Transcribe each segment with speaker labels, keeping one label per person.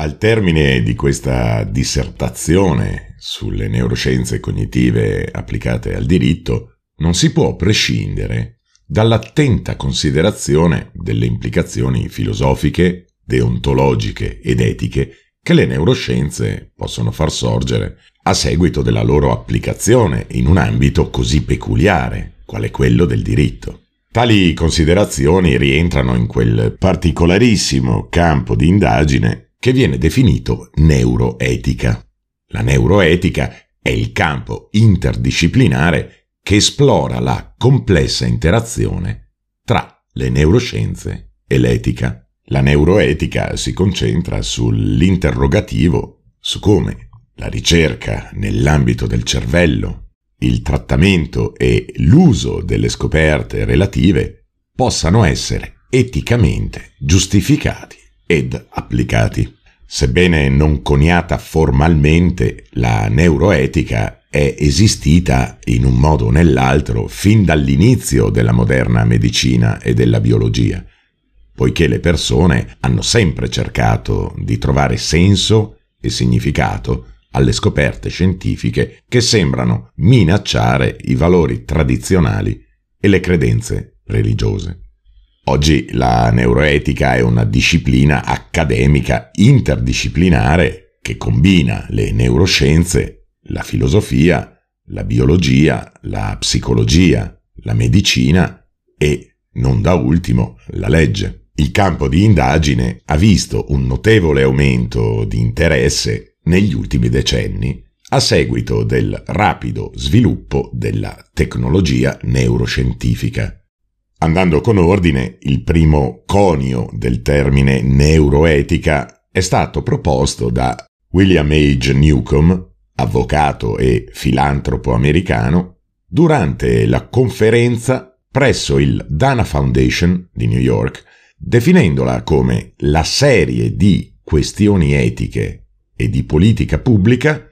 Speaker 1: Al termine di questa dissertazione sulle neuroscienze cognitive applicate al diritto, non si può prescindere dall'attenta considerazione delle implicazioni filosofiche, deontologiche ed etiche che le neuroscienze possono far sorgere a seguito della loro applicazione in un ambito così peculiare, quale quello del diritto. Tali considerazioni rientrano in quel particolarissimo campo di indagine che viene definito neuroetica. La neuroetica è il campo interdisciplinare che esplora la complessa interazione tra le neuroscienze e l'etica. La neuroetica si concentra sull'interrogativo su come la ricerca nell'ambito del cervello, il trattamento e l'uso delle scoperte relative possano essere eticamente giustificati ed applicati. Sebbene non coniata formalmente, la neuroetica è esistita in un modo o nell'altro fin dall'inizio della moderna medicina e della biologia, poiché le persone hanno sempre cercato di trovare senso e significato alle scoperte scientifiche che sembrano minacciare i valori tradizionali e le credenze religiose. Oggi la neuroetica è una disciplina accademica interdisciplinare che combina le neuroscienze, la filosofia, la biologia, la psicologia, la medicina e, non da ultimo, la legge. Il campo di indagine ha visto un notevole aumento di interesse negli ultimi decenni a seguito del rapido sviluppo della tecnologia neuroscientifica. Andando con ordine, il primo conio del termine neuroetica è stato proposto da William H. Newcomb, avvocato e filantropo americano, durante la conferenza presso il Dana Foundation di New York, definendola come la serie di questioni etiche e di politica pubblica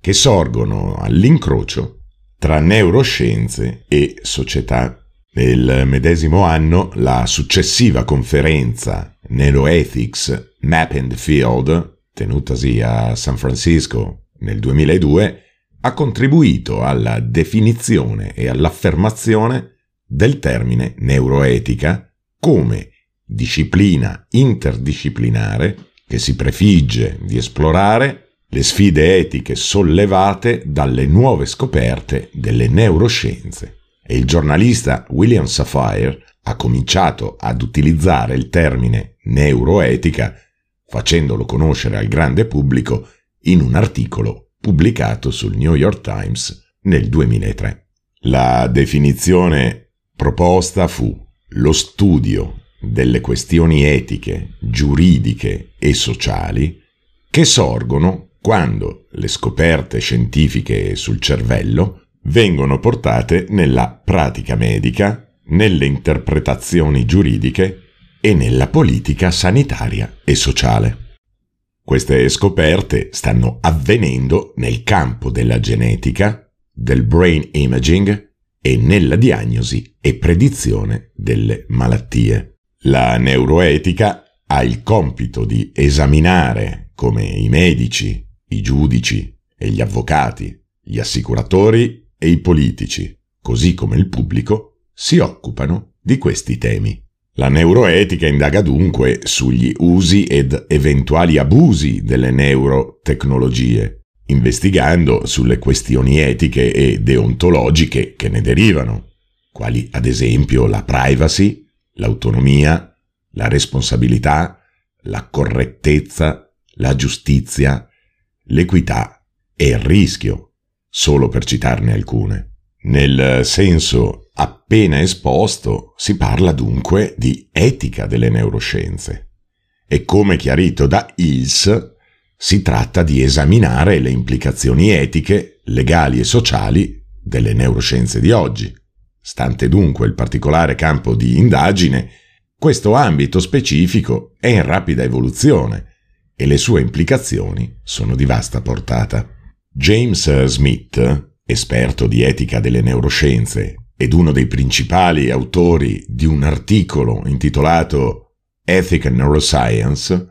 Speaker 1: che sorgono all'incrocio tra neuroscienze e società nel medesimo anno, la successiva conferenza Neuroethics Map and Field, tenutasi a San Francisco nel 2002, ha contribuito alla definizione e all'affermazione del termine neuroetica come disciplina interdisciplinare che si prefigge di esplorare le sfide etiche sollevate dalle nuove scoperte delle neuroscienze e il giornalista William Safire ha cominciato ad utilizzare il termine neuroetica facendolo conoscere al grande pubblico in un articolo pubblicato sul New York Times nel 2003. La definizione proposta fu lo studio delle questioni etiche, giuridiche e sociali che sorgono quando le scoperte scientifiche sul cervello vengono portate nella pratica medica, nelle interpretazioni giuridiche e nella politica sanitaria e sociale. Queste scoperte stanno avvenendo nel campo della genetica, del brain imaging e nella diagnosi e predizione delle malattie. La neuroetica ha il compito di esaminare come i medici, i giudici e gli avvocati, gli assicuratori e i politici, così come il pubblico, si occupano di questi temi. La neuroetica indaga dunque sugli usi ed eventuali abusi delle neurotecnologie, investigando sulle questioni etiche e deontologiche che ne derivano, quali ad esempio la privacy, l'autonomia, la responsabilità, la correttezza, la giustizia, l'equità e il rischio solo per citarne alcune. Nel senso appena esposto si parla dunque di etica delle neuroscienze e come chiarito da Hills si tratta di esaminare le implicazioni etiche, legali e sociali delle neuroscienze di oggi. Stante dunque il particolare campo di indagine, questo ambito specifico è in rapida evoluzione e le sue implicazioni sono di vasta portata. James Smith, esperto di etica delle neuroscienze ed uno dei principali autori di un articolo intitolato Ethic and Neuroscience,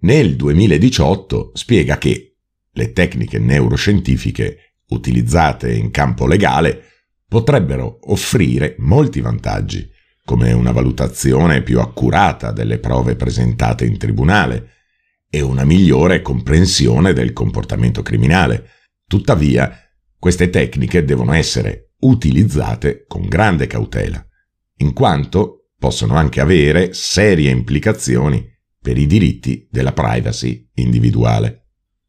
Speaker 1: nel 2018 spiega che le tecniche neuroscientifiche utilizzate in campo legale potrebbero offrire molti vantaggi, come una valutazione più accurata delle prove presentate in tribunale e una migliore comprensione del comportamento criminale. Tuttavia, queste tecniche devono essere utilizzate con grande cautela, in quanto possono anche avere serie implicazioni per i diritti della privacy individuale.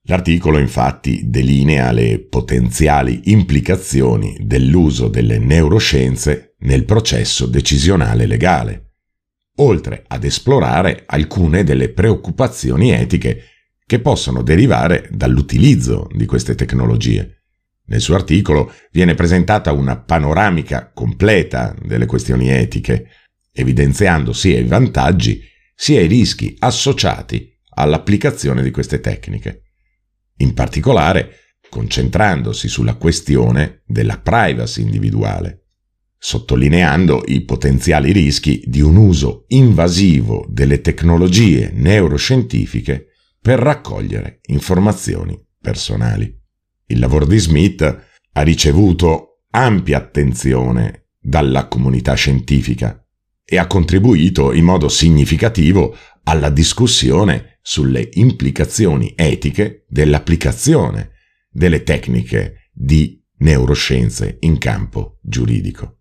Speaker 1: L'articolo infatti delinea le potenziali implicazioni dell'uso delle neuroscienze nel processo decisionale legale, oltre ad esplorare alcune delle preoccupazioni etiche che possono derivare dall'utilizzo di queste tecnologie. Nel suo articolo viene presentata una panoramica completa delle questioni etiche, evidenziando sia i vantaggi sia i rischi associati all'applicazione di queste tecniche in particolare concentrandosi sulla questione della privacy individuale, sottolineando i potenziali rischi di un uso invasivo delle tecnologie neuroscientifiche per raccogliere informazioni personali. Il lavoro di Smith ha ricevuto ampia attenzione dalla comunità scientifica e ha contribuito in modo significativo alla discussione sulle implicazioni etiche dell'applicazione delle tecniche di neuroscienze in campo giuridico.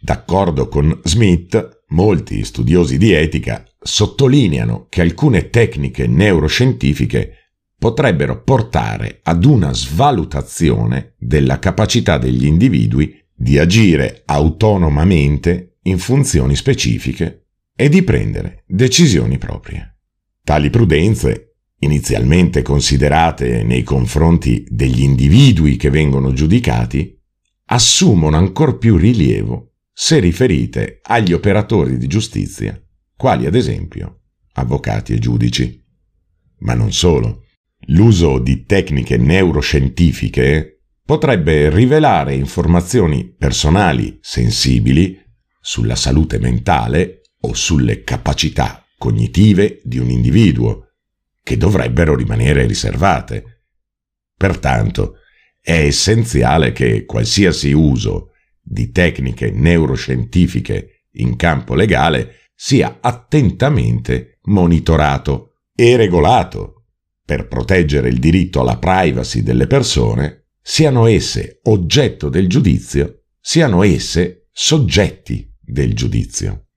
Speaker 1: D'accordo con Smith, molti studiosi di etica sottolineano che alcune tecniche neuroscientifiche potrebbero portare ad una svalutazione della capacità degli individui di agire autonomamente in funzioni specifiche e di prendere decisioni proprie. Tali prudenze, inizialmente considerate nei confronti degli individui che vengono giudicati, assumono ancor più rilievo se riferite agli operatori di giustizia, quali ad esempio avvocati e giudici. Ma non solo. L'uso di tecniche neuroscientifiche potrebbe rivelare informazioni personali sensibili sulla salute mentale o sulle capacità cognitive di un individuo, che dovrebbero rimanere riservate. Pertanto, è essenziale che qualsiasi uso di tecniche neuroscientifiche in campo legale sia attentamente monitorato e regolato per proteggere il diritto alla privacy delle persone, siano esse oggetto del giudizio, siano esse soggetti del giudizio.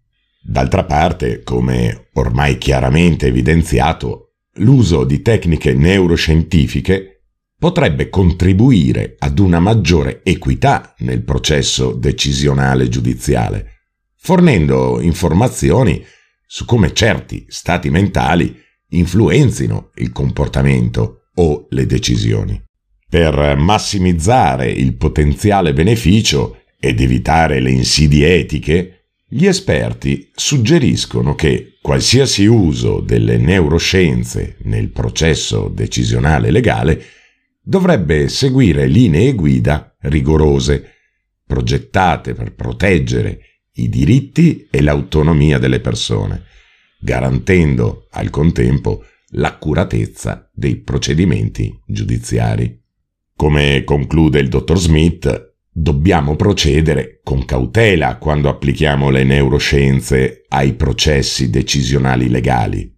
Speaker 1: D'altra parte, come ormai chiaramente evidenziato, l'uso di tecniche neuroscientifiche potrebbe contribuire ad una maggiore equità nel processo decisionale giudiziale, fornendo informazioni su come certi stati mentali influenzino il comportamento o le decisioni. Per massimizzare il potenziale beneficio ed evitare le insidie etiche, gli esperti suggeriscono che qualsiasi uso delle neuroscienze nel processo decisionale legale dovrebbe seguire linee guida rigorose, progettate per proteggere i diritti e l'autonomia delle persone, garantendo al contempo l'accuratezza dei procedimenti giudiziari. Come conclude il dottor Smith, dobbiamo procedere con cautela quando applichiamo le neuroscienze ai processi decisionali legali,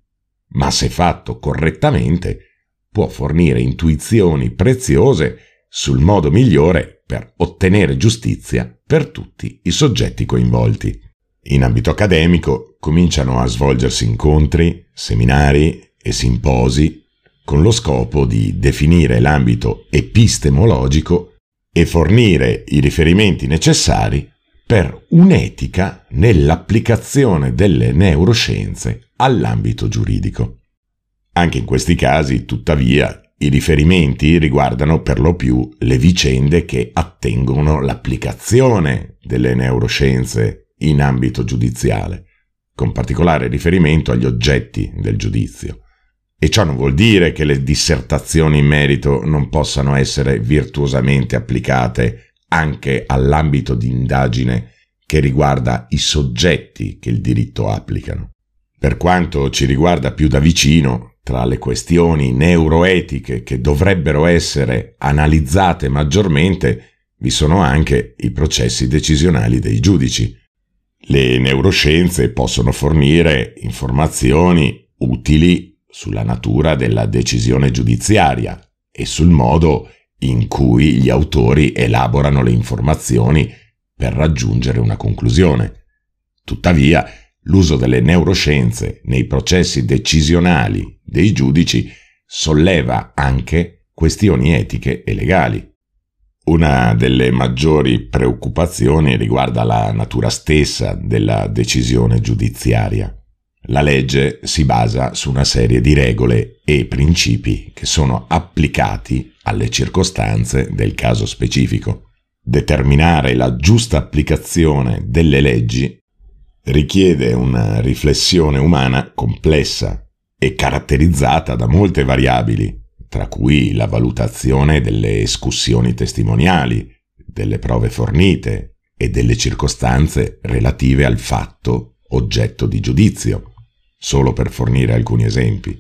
Speaker 1: ma se fatto correttamente può fornire intuizioni preziose sul modo migliore per ottenere giustizia per tutti i soggetti coinvolti. In ambito accademico cominciano a svolgersi incontri, seminari e simposi con lo scopo di definire l'ambito epistemologico e fornire i riferimenti necessari per un'etica nell'applicazione delle neuroscienze all'ambito giuridico. Anche in questi casi, tuttavia, i riferimenti riguardano per lo più le vicende che attengono l'applicazione delle neuroscienze in ambito giudiziale, con particolare riferimento agli oggetti del giudizio. E ciò non vuol dire che le dissertazioni in merito non possano essere virtuosamente applicate anche all'ambito di indagine che riguarda i soggetti che il diritto applicano. Per quanto ci riguarda più da vicino, tra le questioni neuroetiche che dovrebbero essere analizzate maggiormente vi sono anche i processi decisionali dei giudici. Le neuroscienze possono fornire informazioni utili sulla natura della decisione giudiziaria e sul modo in cui gli autori elaborano le informazioni per raggiungere una conclusione. Tuttavia, l'uso delle neuroscienze nei processi decisionali dei giudici solleva anche questioni etiche e legali. Una delle maggiori preoccupazioni riguarda la natura stessa della decisione giudiziaria. La legge si basa su una serie di regole e principi che sono applicati alle circostanze del caso specifico. Determinare la giusta applicazione delle leggi richiede una riflessione umana complessa e caratterizzata da molte variabili, tra cui la valutazione delle escussioni testimoniali, delle prove fornite e delle circostanze relative al fatto oggetto di giudizio, solo per fornire alcuni esempi.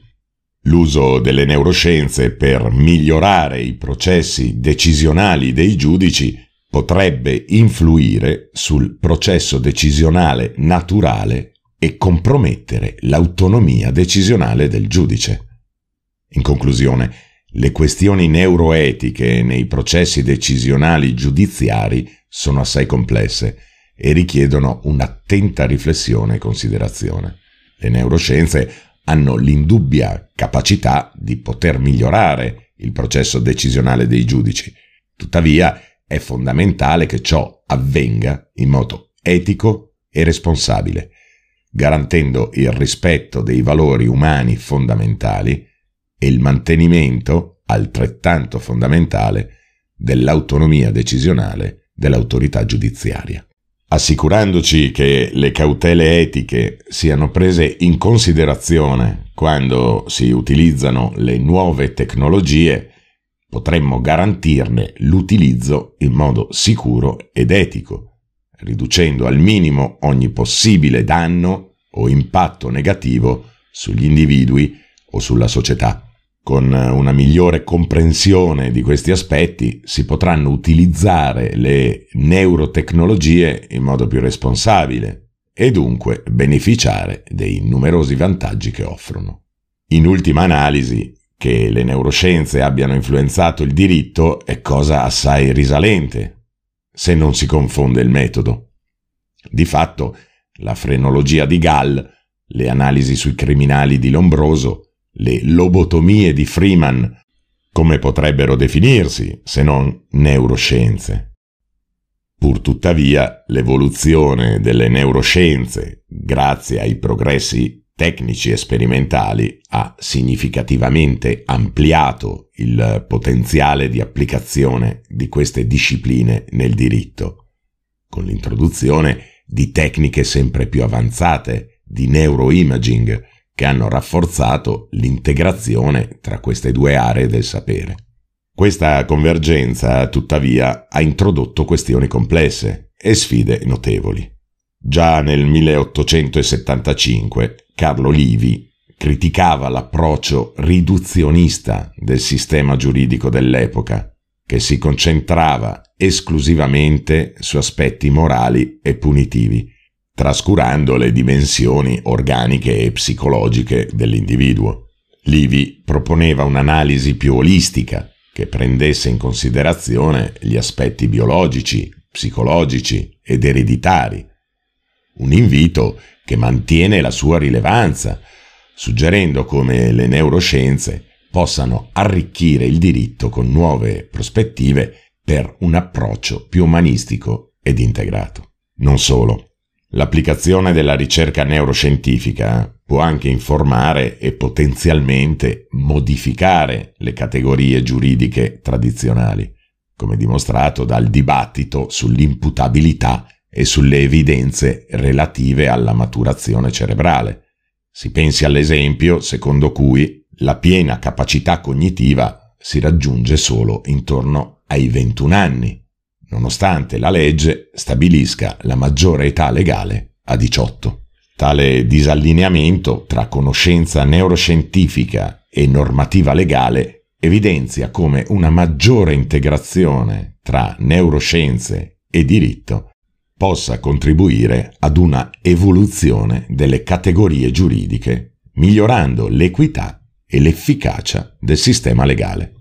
Speaker 1: L'uso delle neuroscienze per migliorare i processi decisionali dei giudici potrebbe influire sul processo decisionale naturale e compromettere l'autonomia decisionale del giudice. In conclusione, le questioni neuroetiche nei processi decisionali giudiziari sono assai complesse e richiedono un'attenta riflessione e considerazione. Le neuroscienze hanno l'indubbia capacità di poter migliorare il processo decisionale dei giudici. Tuttavia, è fondamentale che ciò avvenga in modo etico e responsabile, garantendo il rispetto dei valori umani fondamentali e il mantenimento, altrettanto fondamentale, dell'autonomia decisionale dell'autorità giudiziaria. Assicurandoci che le cautele etiche siano prese in considerazione quando si utilizzano le nuove tecnologie, potremmo garantirne l'utilizzo in modo sicuro ed etico, riducendo al minimo ogni possibile danno o impatto negativo sugli individui o sulla società. Con una migliore comprensione di questi aspetti si potranno utilizzare le neurotecnologie in modo più responsabile e dunque beneficiare dei numerosi vantaggi che offrono. In ultima analisi, che le neuroscienze abbiano influenzato il diritto è cosa assai risalente, se non si confonde il metodo. Di fatto, la frenologia di Gall, le analisi sui criminali di Lombroso, le lobotomie di Freeman, come potrebbero definirsi se non neuroscienze? Purtuttavia, l'evoluzione delle neuroscienze, grazie ai progressi tecnici e sperimentali ha significativamente ampliato il potenziale di applicazione di queste discipline nel diritto, con l'introduzione di tecniche sempre più avanzate di neuroimaging che hanno rafforzato l'integrazione tra queste due aree del sapere. Questa convergenza, tuttavia, ha introdotto questioni complesse e sfide notevoli. Già nel 1875 Carlo Livi criticava l'approccio riduzionista del sistema giuridico dell'epoca, che si concentrava esclusivamente su aspetti morali e punitivi, trascurando le dimensioni organiche e psicologiche dell'individuo. Livi proponeva un'analisi più olistica che prendesse in considerazione gli aspetti biologici, psicologici ed ereditari, un invito che mantiene la sua rilevanza, suggerendo come le neuroscienze possano arricchire il diritto con nuove prospettive per un approccio più umanistico ed integrato. Non solo. L'applicazione della ricerca neuroscientifica può anche informare e potenzialmente modificare le categorie giuridiche tradizionali, come dimostrato dal dibattito sull'imputabilità e sulle evidenze relative alla maturazione cerebrale. Si pensi all'esempio secondo cui la piena capacità cognitiva si raggiunge solo intorno ai 21 anni, nonostante la legge stabilisca la maggiore età legale a 18. Tale disallineamento tra conoscenza neuroscientifica e normativa legale evidenzia come una maggiore integrazione tra neuroscienze e diritto possa contribuire ad una evoluzione delle categorie giuridiche, migliorando l'equità e l'efficacia del sistema legale.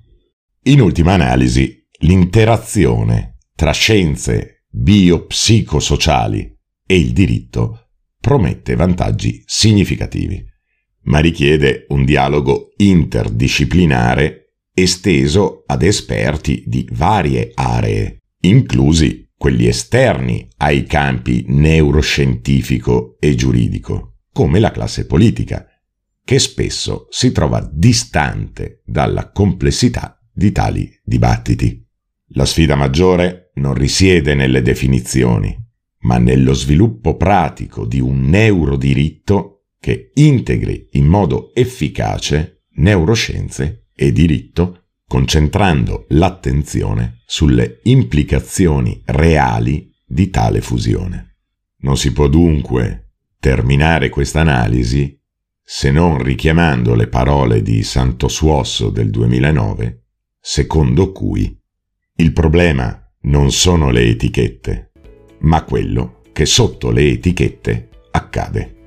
Speaker 1: In ultima analisi, l'interazione tra scienze biopsicosociali e il diritto promette vantaggi significativi, ma richiede un dialogo interdisciplinare esteso ad esperti di varie aree, inclusi quelli esterni ai campi neuroscientifico e giuridico, come la classe politica, che spesso si trova distante dalla complessità di tali dibattiti. La sfida maggiore non risiede nelle definizioni, ma nello sviluppo pratico di un neurodiritto che integri in modo efficace neuroscienze e diritto, concentrando l'attenzione sulle implicazioni reali di tale fusione. Non si può dunque terminare questa analisi se non richiamando le parole di Santo Suosso del 2009, secondo cui il problema non sono le etichette, ma quello che sotto le etichette accade.